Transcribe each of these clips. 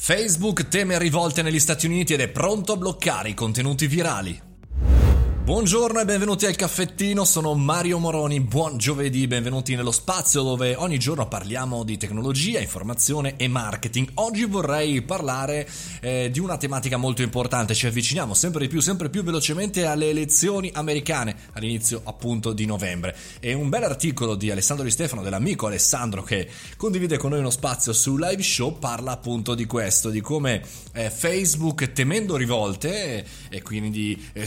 Facebook teme rivolte negli Stati Uniti ed è pronto a bloccare i contenuti virali. Buongiorno e benvenuti al caffettino, sono Mario Moroni, buon giovedì, benvenuti nello spazio dove ogni giorno parliamo di tecnologia, informazione e marketing. Oggi vorrei parlare eh, di una tematica molto importante, ci avviciniamo sempre di più, sempre più velocemente alle elezioni americane all'inizio appunto di novembre. E un bel articolo di Alessandro Di Stefano, dell'amico Alessandro che condivide con noi uno spazio su Live Show, parla appunto di questo, di come eh, Facebook temendo rivolte e quindi eh,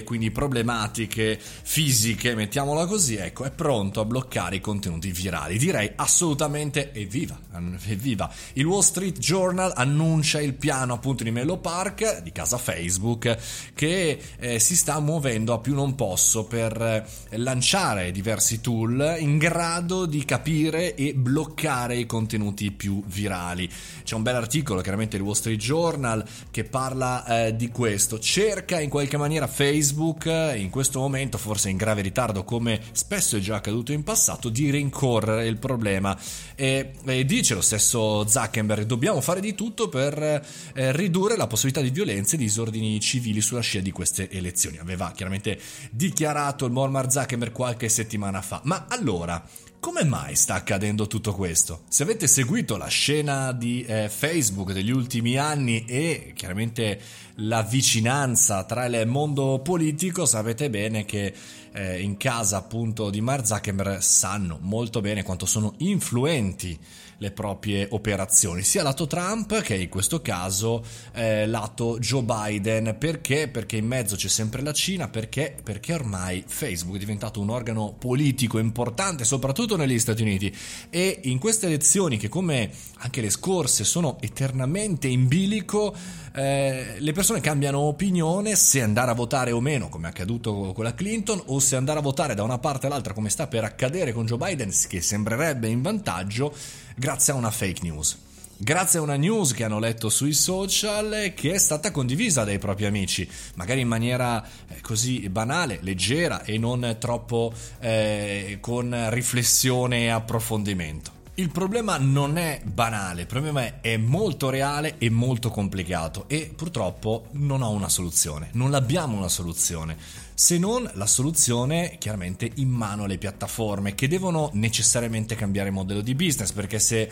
scontri quindi problematiche fisiche, mettiamola così, ecco, è pronto a bloccare i contenuti virali. Direi assolutamente evviva, evviva. Il Wall Street Journal annuncia il piano appunto di Mello Park, di casa Facebook, che eh, si sta muovendo a più non posso per eh, lanciare diversi tool in grado di capire e bloccare i contenuti più virali. C'è un bel articolo, chiaramente il Wall Street Journal, che parla eh, di questo. Cerca in qualche maniera Facebook Facebook in questo momento, forse in grave ritardo come spesso è già accaduto in passato, di rincorrere il problema e, e dice lo stesso Zuckerberg dobbiamo fare di tutto per eh, ridurre la possibilità di violenze e disordini civili sulla scia di queste elezioni. Aveva chiaramente dichiarato il Mormar Zuckerberg qualche settimana fa. Ma allora, come mai sta accadendo tutto questo? Se avete seguito la scena di eh, Facebook degli ultimi anni e chiaramente la vicinanza tra il mondo politico, sapete bene che eh, in casa appunto di Mark Zuckerberg sanno molto bene quanto sono influenti le proprie operazioni, sia lato Trump che in questo caso eh, lato Joe Biden. Perché? Perché in mezzo c'è sempre la Cina, perché? Perché ormai Facebook è diventato un organo politico importante, soprattutto negli Stati Uniti. E in queste elezioni, che come anche le scorse sono eternamente in bilico, eh, le persone cambiano opinione se andare a votare o meno, come è accaduto con la Clinton, o se andare a votare da una parte all'altra, come sta per accadere con Joe Biden, che sembrerebbe in vantaggio, grazie a una fake news. Grazie a una news che hanno letto sui social che è stata condivisa dai propri amici, magari in maniera eh, così banale, leggera e non troppo eh, con riflessione e approfondimento. Il problema non è banale, il problema è molto reale e molto complicato e purtroppo non ho una soluzione, non abbiamo una soluzione, se non la soluzione chiaramente in mano alle piattaforme che devono necessariamente cambiare modello di business perché se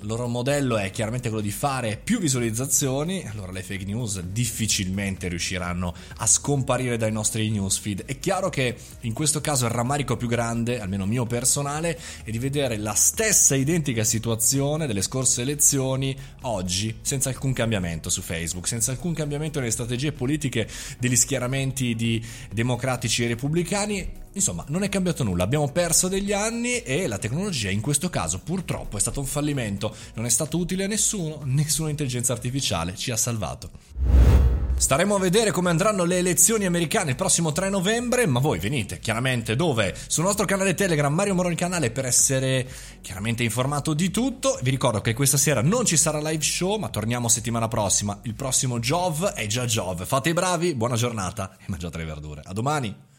il loro modello è chiaramente quello di fare più visualizzazioni, allora le fake news difficilmente riusciranno a scomparire dai nostri newsfeed. È chiaro che in questo caso il rammarico più grande, almeno mio personale, è di vedere la stessa identica situazione delle scorse elezioni oggi, senza alcun cambiamento su Facebook, senza alcun cambiamento nelle strategie politiche degli schieramenti di democratici e repubblicani Insomma, non è cambiato nulla, abbiamo perso degli anni e la tecnologia in questo caso purtroppo è stato un fallimento, non è stato utile a nessuno, nessuna intelligenza artificiale ci ha salvato. Staremo a vedere come andranno le elezioni americane il prossimo 3 novembre, ma voi venite chiaramente dove? Sul nostro canale Telegram Mario Moroni Canale per essere chiaramente informato di tutto. Vi ricordo che questa sera non ci sarà live show, ma torniamo settimana prossima. Il prossimo Jov è già Jov. Fate i bravi, buona giornata e mangiate le verdure. A domani!